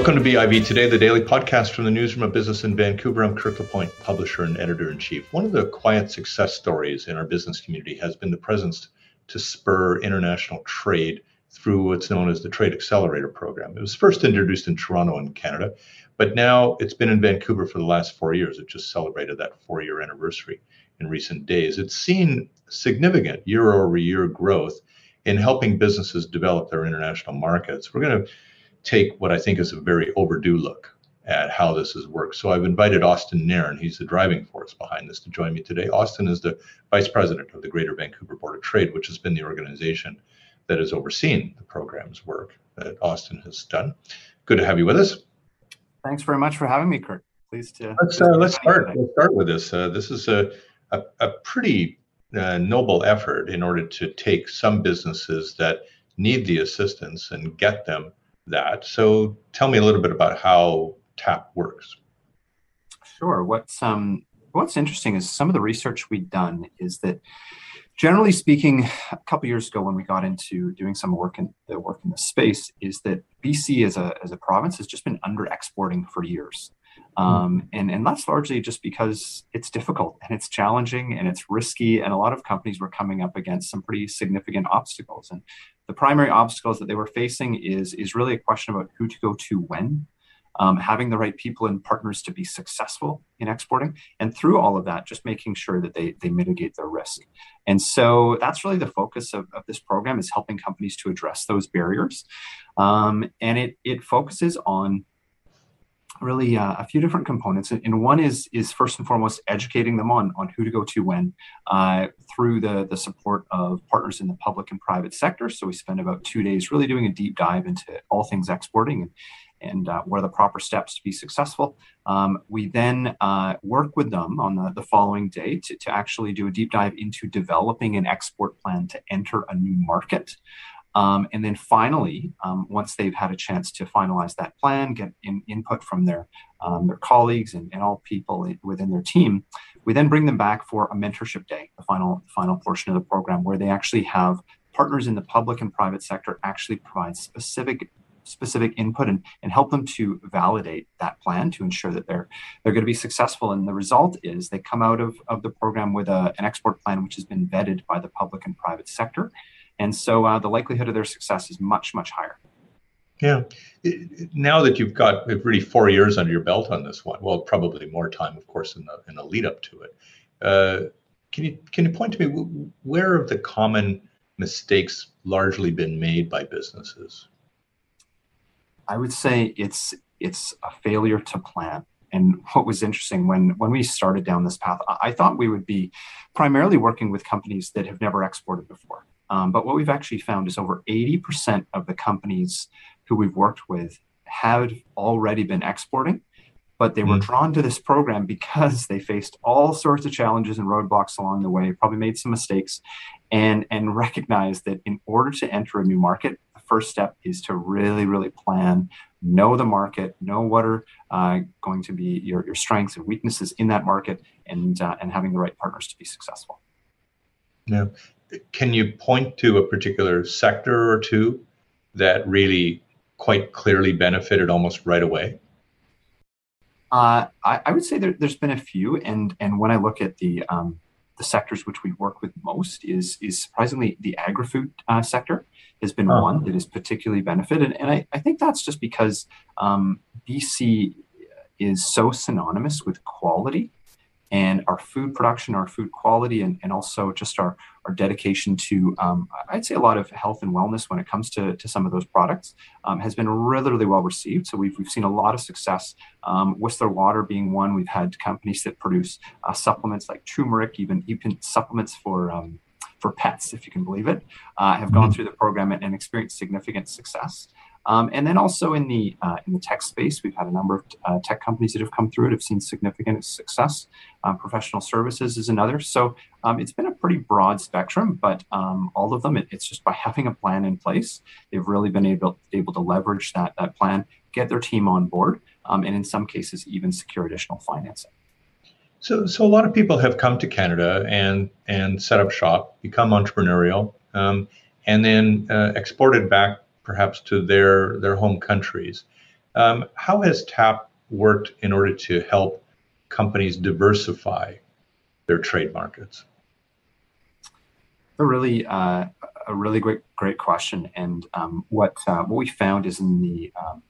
Welcome to BIV Today, the daily podcast from the newsroom of business in Vancouver. I'm Kirk LaPointe, publisher and editor in chief. One of the quiet success stories in our business community has been the presence to spur international trade through what's known as the Trade Accelerator Program. It was first introduced in Toronto in Canada, but now it's been in Vancouver for the last four years. It just celebrated that four year anniversary in recent days. It's seen significant year over year growth in helping businesses develop their international markets. We're going to take what I think is a very overdue look at how this has worked. So I've invited Austin Nairn, he's the driving force behind this, to join me today. Austin is the vice president of the Greater Vancouver Board of Trade, which has been the organization that has overseen the program's work that Austin has done. Good to have you with us. Thanks very much for having me, Kirk. Pleased to. Let's, uh, let's start. Let's start with this. Uh, this is a, a, a pretty uh, noble effort in order to take some businesses that need the assistance and get them that. So tell me a little bit about how TAP works. Sure. What's um, what's interesting is some of the research we've done is that generally speaking, a couple years ago when we got into doing some work in the work in the space, is that BC as a as a province has just been under exporting for years. Hmm. Um, and, and that's largely just because it's difficult and it's challenging and it's risky. And a lot of companies were coming up against some pretty significant obstacles. And the primary obstacles that they were facing is, is really a question about who to go to when, um, having the right people and partners to be successful in exporting. And through all of that, just making sure that they, they mitigate their risk. And so that's really the focus of, of this program is helping companies to address those barriers. Um, and it, it focuses on really uh, a few different components and one is is first and foremost educating them on on who to go to when uh, through the the support of partners in the public and private sector so we spend about two days really doing a deep dive into all things exporting and and uh, what are the proper steps to be successful. Um, we then uh, work with them on the, the following day to, to actually do a deep dive into developing an export plan to enter a new market. Um, and then finally, um, once they've had a chance to finalize that plan, get in, input from their um, their colleagues and, and, all people within their team, we then bring them back for a mentorship day, the final final portion of the program, where they actually have partners in the public and private sector actually provide specific specific input and, and help them to validate that plan to ensure that they're they're going to be successful. And the result is they come out of, of the program with a, an export plan which has been vetted by the public and private sector and so uh, the likelihood of their success is much, much higher. Yeah. Now that you've got really four years under your belt on this one, well, probably more time, of course, in the in the lead up to it. Uh, can you can you point to me where have the common mistakes largely been made by businesses? I would say it's it's a failure to plan. And what was interesting when when we started down this path, I thought we would be primarily working with companies that have never exported before. Um, but what we've actually found is over 80% of the companies who we've worked with have already been exporting, but they were mm. drawn to this program because they faced all sorts of challenges and roadblocks along the way, probably made some mistakes, and, and recognized that in order to enter a new market, the first step is to really, really plan, know the market, know what are uh, going to be your, your strengths and weaknesses in that market, and, uh, and having the right partners to be successful. Yeah can you point to a particular sector or two that really quite clearly benefited almost right away? Uh, I, I, would say there, has been a few, and and when I look at the um, the sectors which we work with most is is surprisingly the agri-food uh, sector has been oh. one that has particularly benefited, and I, I think that's just because um, BC is so synonymous with quality and our food production, our food quality, and, and also just our, our dedication to, um, I'd say, a lot of health and wellness when it comes to, to some of those products um, has been really, really well received. So we've, we've seen a lot of success. Um, Whistler Water being one, we've had companies that produce uh, supplements like turmeric, even, even supplements for um, for pets, if you can believe it, uh, have gone mm-hmm. through the program and, and experienced significant success. Um, and then also in the uh, in the tech space, we've had a number of uh, tech companies that have come through it, have seen significant success. Um, professional services is another. So um, it's been a pretty broad spectrum, but um, all of them, it, it's just by having a plan in place, they've really been able able to leverage that that plan, get their team on board, um, and in some cases even secure additional financing. So, so a lot of people have come to Canada and and set up shop, become entrepreneurial, and then uh, exported back perhaps to their their home countries. Um, how has TAP worked in order to help companies diversify their trade markets? A really, uh, a really great, great question. And um, what uh, what we found is in the um,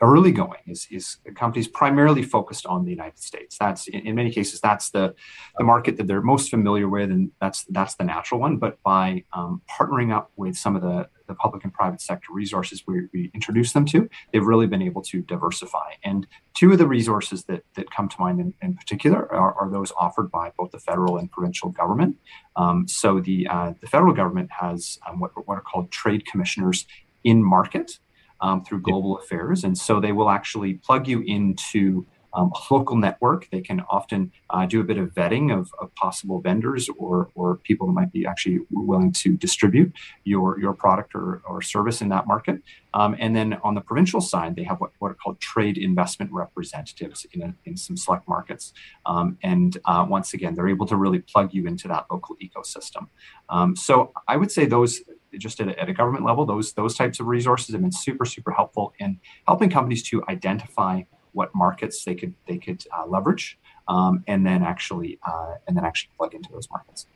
early going is, is companies primarily focused on the United States. That's in, in, many cases that's the, the market that they're most familiar with, and that's that's the natural one. But by um, partnering up with some of the, the public and private sector resources we, we introduce them to, they've really been able to diversify. And two of the resources that, that come to mind in, in particular are, are, those offered by both the federal and provincial government. Um, so the uh, the federal government has um, what, what are called trade commissioners in market um, through global affairs. And so they will actually plug you into um, a local network. They can often uh, do a bit of vetting of, of, possible vendors or, or people that might be actually willing to distribute your, your product or, or service in that market. Um, and then on the provincial side, they have what, what are called trade investment representatives in, a, in some select markets. Um, and uh, once again, they're able to really plug you into that local ecosystem. Um, so I would say those just at a, at a, government level, those those types of resources have been super super helpful in helping companies to identify what markets they could they could uh, leverage, um, and then actually uh, and then actually plug into those markets.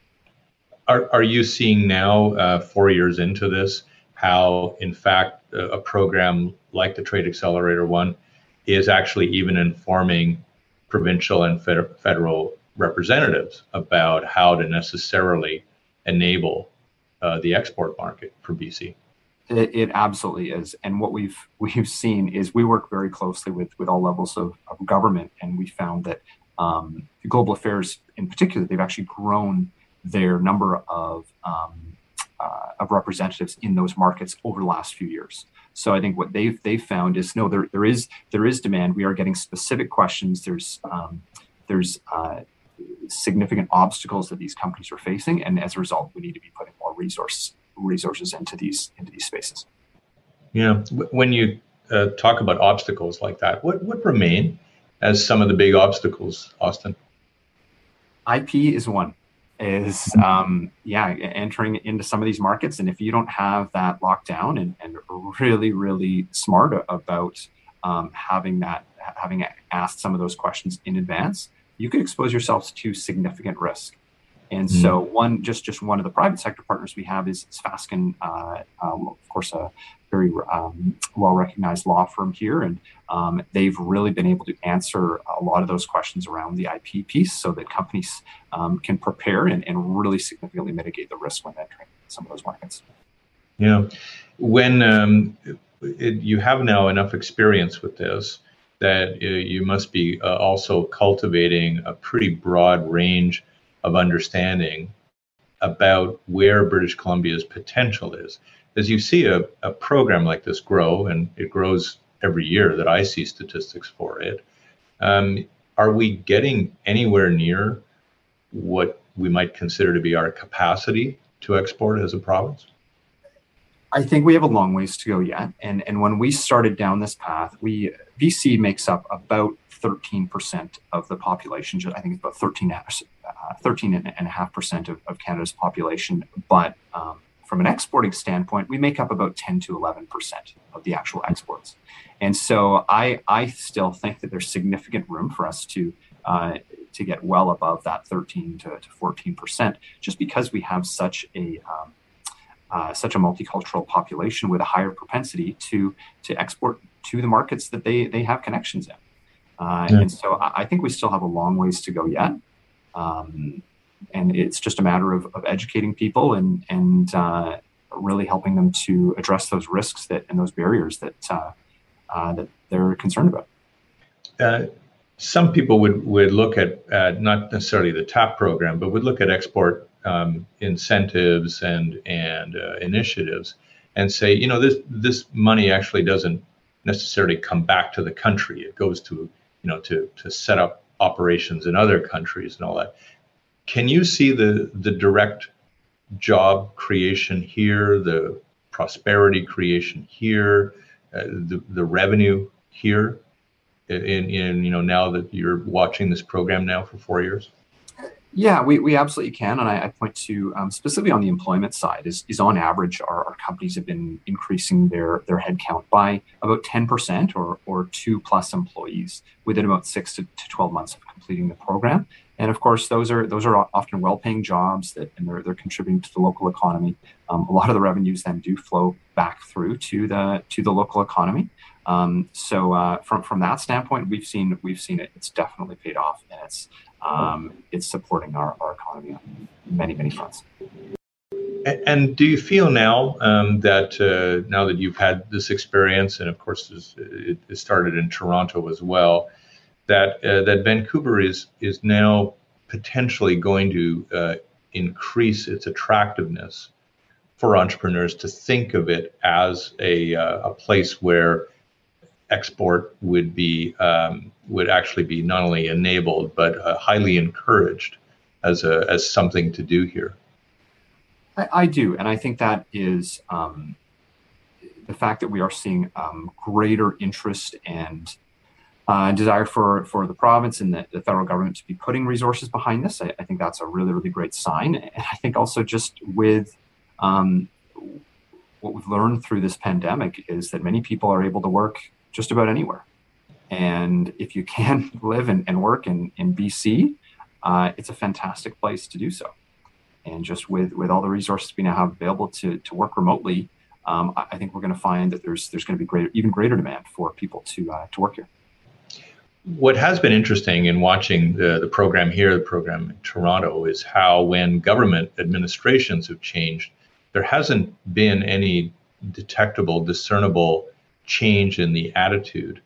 Are are you seeing now, uh, four years into this, how in fact a, a program like the Trade Accelerator One is actually even informing provincial and federal representatives about how to necessarily enable uh, the export market for BC. It, it, absolutely is, and what we've we've seen is we work very closely with with all levels of, of government, and we found that um, global affairs, in particular, they've actually grown their number of um, uh, of representatives in those markets over the last few years. So I think what they've they've found is no, there there is there is demand. We are getting specific questions. There's um, there's uh, significant obstacles that these companies are facing, and as a result, we need to be putting more resources resources into these into these spaces. Yeah, when you uh, talk about obstacles like that, what what remain as some of the big obstacles, Austin? IP is one. Is um, yeah, entering into some of these markets, and if you don't have that locked down and, and really really smart about um, having that having asked some of those questions in advance, you could expose yourselves to significant risk. And mm so, one just just one of the private sector partners we have is, is Fasken, uh, um, of course, a very um, well recognized law firm here, and um, they've really been able to answer a lot of those questions around the IP piece, so that companies um, can prepare and, and really significantly mitigate the risk when entering some of those markets. Yeah, when um, it, you have now enough experience with this that uh, you must be uh, also cultivating a pretty broad range of understanding about where British Columbia's potential is. As you see a, a program like this grow, and it grows every year that I see statistics for it, um, are we getting anywhere near what we might consider to be our capacity to export as a province? I think we have a long ways to go yet. And and when we started down this path, we BC makes up about 13% of the population. I think it's about 13, uh, 13 and a half percent of, of Canada's population. But um, from an exporting standpoint, we make up about 10 to 11% of the actual exports. And so I, I still think that there's significant room for us to uh, to get well above that 13 to, to 14%, just because we have such a um, uh, such a multicultural population with a higher propensity to to export to the markets that they they have connections in. Uh, yeah. And so I, I, think we still have a long ways to go yet. Um, and it's just a matter of, of educating people and and uh, really helping them to address those risks that and those barriers that uh, uh, that they're concerned about. Uh, some people would would look at not necessarily the TAP program, but would look at export um, incentives and and uh, initiatives and say, you know, this this money actually doesn't necessarily come back to the country. It goes to you know to to set up operations in other countries and all that. Can you see the the direct job creation here, the prosperity creation here, uh, the the revenue here? In, in you know now that you're watching this program now for four years Yeah, we, we absolutely can. And I, I point to um, specifically on the employment side is, is on average, our, our companies have been increasing their, their headcount by about 10% or, or two plus employees within about six to, to 12 months of completing the program. And of course, those are those are often well-paying jobs that and they're, they're contributing to the local economy. Um, a lot of the revenues then do flow back through to the to the local economy. Um, so uh, from from that standpoint, we've seen we've seen it. It's definitely paid off, and it's um, it's supporting our, our economy on many many fronts. And do you feel now um, that uh, now that you've had this experience, and of course it, started in Toronto as well, that uh, that Vancouver is is now potentially going to uh, increase its attractiveness for entrepreneurs to think of it as a uh, a place where export would be um, would actually be not only enabled but uh, highly encouraged as a as something to do here. I, I do, and I think that is um, the fact that we are seeing um, greater interest and uh, desire for for the province and the, the, federal government to be putting resources behind this. I, I, think that's a really really great sign, and I think also just with um, what we've learned through this pandemic is that many people are able to work just about anywhere. And if you can live and, and work in, in BC, uh, it's a fantastic place to do so. And just with, with all the resources we now have available to, to work remotely, um, I, I, think we're going to find that there's there's going to be greater, even greater demand for people to uh, to work here. What has been interesting in watching the, the program here, the program in Toronto, is how when government administrations have changed, there hasn't been any detectable, discernible change in the attitude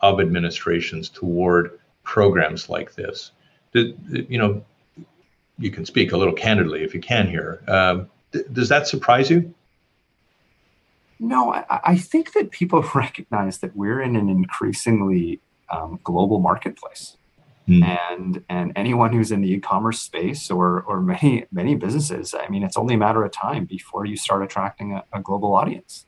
of administrations toward programs like this. You know, you can speak a little candidly if you can here. Um, th- does that surprise you? No, I, I, think that people recognize that we're in an increasingly um, global marketplace. Mm. And and anyone who's in the e-commerce space or or many many businesses, I mean, it's only a matter of time before you start attracting a, a global audience.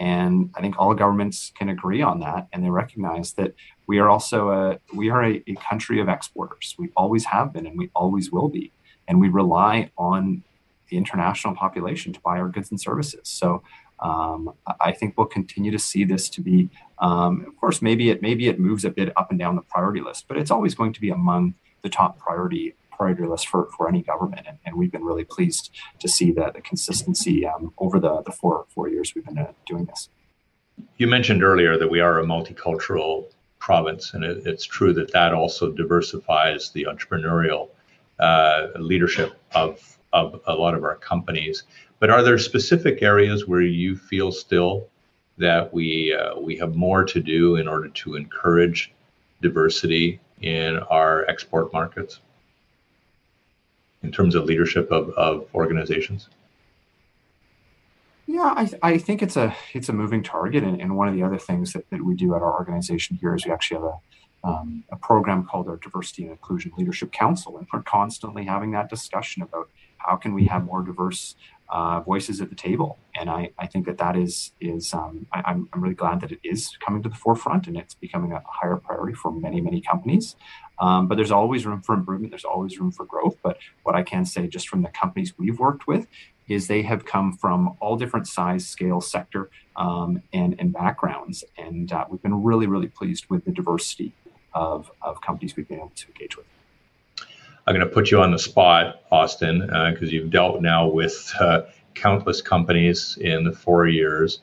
And I think all governments can agree on that, and they recognize that we are also a we are a, a country of exporters. We always have been, and we always will be, and we rely on the international population to buy our goods and services. So um, I think we'll continue to see this to be, um, of course, maybe it maybe it moves a bit up and down the priority list, but it's always going to be among the top priority priority list for, for any government. And, and we've been really pleased to see that the consistency um, over the, the four, four years we've been uh, doing this. You mentioned earlier that we are a multicultural province, and it, it's true that that also diversifies the entrepreneurial uh, leadership of, of a lot of our companies. But are there specific areas where you feel still that we uh, we have more to do in order to encourage diversity in our export markets? In terms of leadership of, of organizations? Yeah, I, I think it's a it's a moving target, and, and one of the other things that, that we do at our organization here is we actually have a um, a program called our Diversity and Inclusion Leadership Council, and we're constantly having that discussion about how can we have more diverse uh, voices at the table. And I, I think that that is is um, I, am I'm, I'm really glad that it is coming to the forefront and it's becoming a higher priority for many many companies. Um, but there's always room for improvement. There's always room for growth. But what I can say, just from the companies we've worked with, is they have come from all different size, scale, sector, um, and, and backgrounds. And uh, we've been really, really pleased with the diversity of, of companies we've been able to engage with. I'm going to put you on the spot, Austin, because uh, you've dealt now with uh, countless companies in the four years.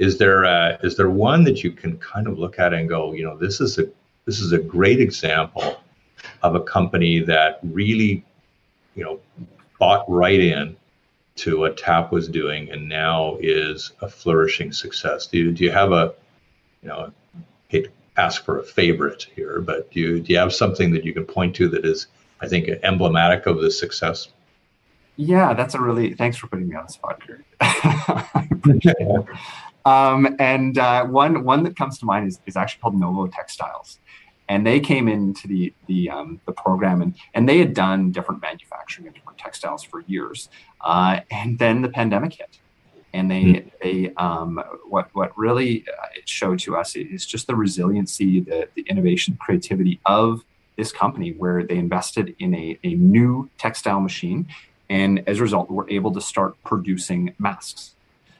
Is there uh, is there one that you can kind of look at and go, you know, this is a this is a great example of a company that really, you know, bought right in to what TAP was doing and now is a flourishing success. Do you, do you have a, you know, hate ask for a favorite here, but do you, do you have something that you can point to that is, I think, emblematic of the success? Yeah, that's a really, thanks for putting me on the spot, Gary. I appreciate it. Um, and uh, one, one that comes to mind is, is actually called Novo Textiles and they came into the the um, the program and and they had done different manufacturing and different textiles for years, uh, and then the pandemic hit, and they mm they um, what what really uh, it showed to us is just the resiliency, the the innovation, creativity of this company where they invested in a, a new textile machine, and as a result, were able to start producing masks.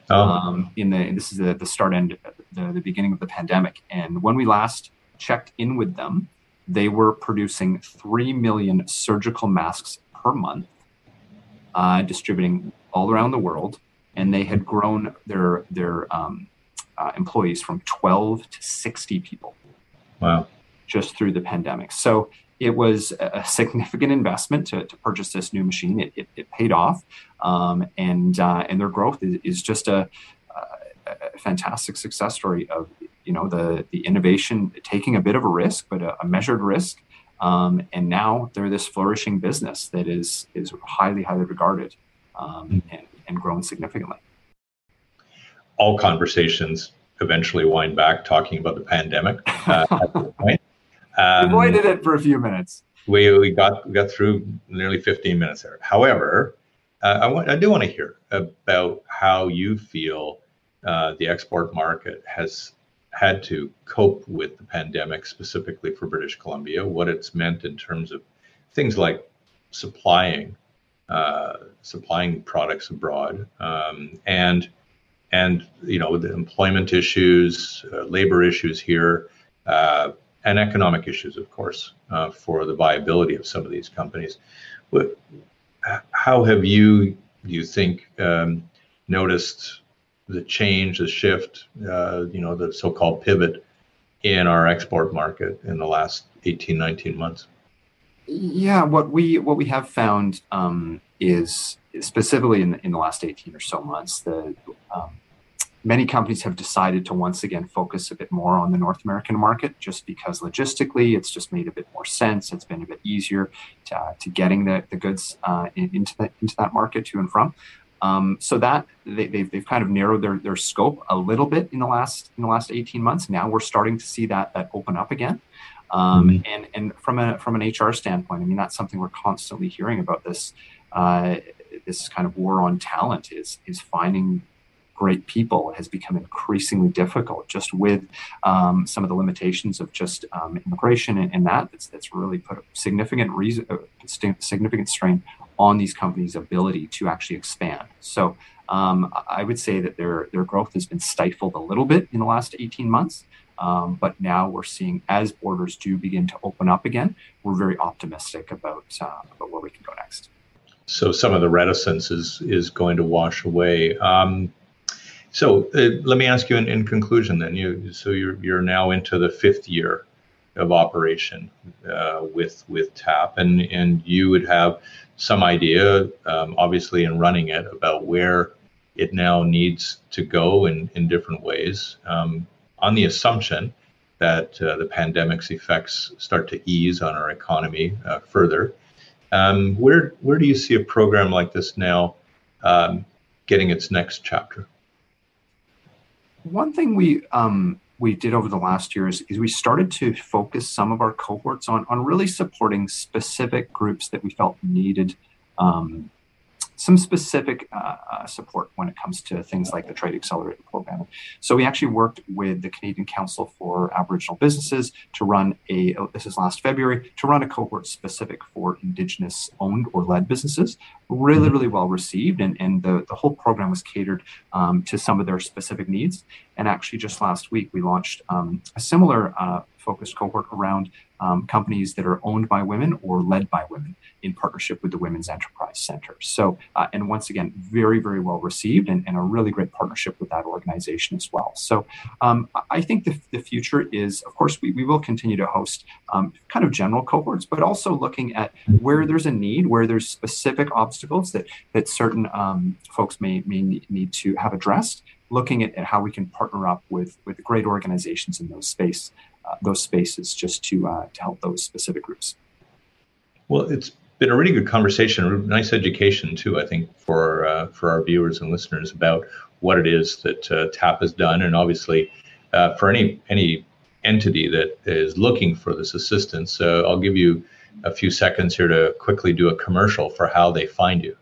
Oh. Um, in the this is the, the start end, the, the beginning of the pandemic, and when we last checked in with them, they were producing three million surgical masks per month, uh, distributing all around the world, and they had grown their their um, uh, employees from 12 to 60 people. Wow. Just through the pandemic. So it was a significant investment to, to purchase this new machine. It, it, it paid off, um, and uh, and their growth is, is just a, a, fantastic success story of you know the the innovation taking a bit of a risk, but a, a measured risk, um, and now they're this flourishing business that is is highly highly regarded um, mm-hmm. and, and grown significantly all conversations eventually wind back talking about the pandemic. Uh, at this point. Um, avoided it for a few minutes. We, we got we got through nearly 15 minutes there. However, uh, I want I do want to hear about how you feel uh, the export market has had to cope with the pandemic, specifically for British Columbia. What it's meant in terms of things like supplying uh, supplying products abroad, um, and and you know the employment issues, uh, labor issues here, uh, and economic issues, of course, uh, for the viability of some of these companies. What, how have you, do you think, um, noticed the change, the shift, uh, you know, the so-called pivot in our export market in the last 18, 19 months? Yeah, what we what we have found um, is specifically in the, in the last 18 or so months, the um, many companies have decided to once again focus a bit more on the North American market just because logistically it's just made a bit more sense. It's been a bit easier to, uh, to getting the, the goods uh, in, into, the, into that market to and from. Um, so that they, they've, they've kind of narrowed their, their scope a little bit in the last in the last 18 months. Now we're starting to see that that open up again. Um, mm-hmm. And and from a from an HR standpoint, I mean that's something we're constantly hearing about this uh, this kind of war on talent is is finding great people has become increasingly difficult just with um, some of the limitations of just um, immigration and, and, that that's, that's really put a significant reason uh, significant strain on these companies ability to actually expand so um, I would say that their their growth has been stifled a little bit in the last 18 months um, but now we're seeing as borders do begin to open up again we're very optimistic about uh, about where we can go next so some of the reticence is is going to wash away. Um, so uh, let me ask you in, in, conclusion then. You so you're you're now into the fifth year of operation uh, with with TAP, and and you would have some idea, um, obviously, in running it about where it now needs to go in in different ways, um, on the assumption that uh, the pandemic's effects start to ease on our economy uh, further. Um, where where do you see a program like this now um, getting its next chapter? One thing we um, we did over the last years is we started to focus some of our cohorts on on really supporting specific groups that we felt needed um, some specific uh, uh, support when it comes to things like the Trade Accelerator program. So we actually worked with the Canadian Council for Aboriginal Businesses to run a, oh, this is last February, to run a cohort specific for Indigenous owned or led businesses. Really, really well received. And, and the, the whole program was catered um, to some of their specific needs. And actually, just last week, we launched um, a similar uh, focused cohort around um, companies that are owned by women or led by women in partnership with the Women's Enterprise Center. So, uh, and once again, very, very well received and, and, a really great partnership with that organization as well. So, um, I think the, the future is, of course, we, we will continue to host um, kind of general cohorts, but also looking at where there's a need, where there's specific obstacles that, that certain um, folks may, may need to have addressed looking at, at, how we can partner up with with great organizations in those space uh, those spaces just to uh, to help those specific groups. Well, it's been a really good conversation, nice education too. I think for uh, for our viewers and listeners about what it is that uh, TAP has done, and obviously uh, for any any entity that is looking for this assistance, uh, I'll give you a few seconds here to quickly do a commercial for how they find you.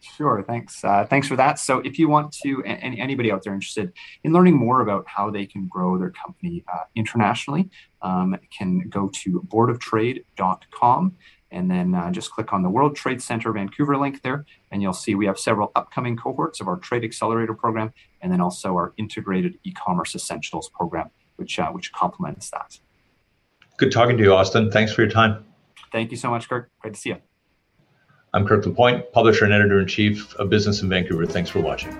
Sure. Thanks. Uh, thanks for that. So, if you want to, and anybody out there interested in learning more about how they can grow their company uh, internationally, um, can go to boardoftrade.com and then uh, just click on the World Trade Center Vancouver link there, and you'll see we have several upcoming cohorts of our Trade Accelerator program, and then also our Integrated E-commerce Essentials program, which uh, which complements that. Good talking to you, Austin. Thanks for your time. Thank you so much, Kirk. Great to see you. I'm Kirk LaPointe, publisher and editor in chief of Business in Vancouver. Thanks for watching.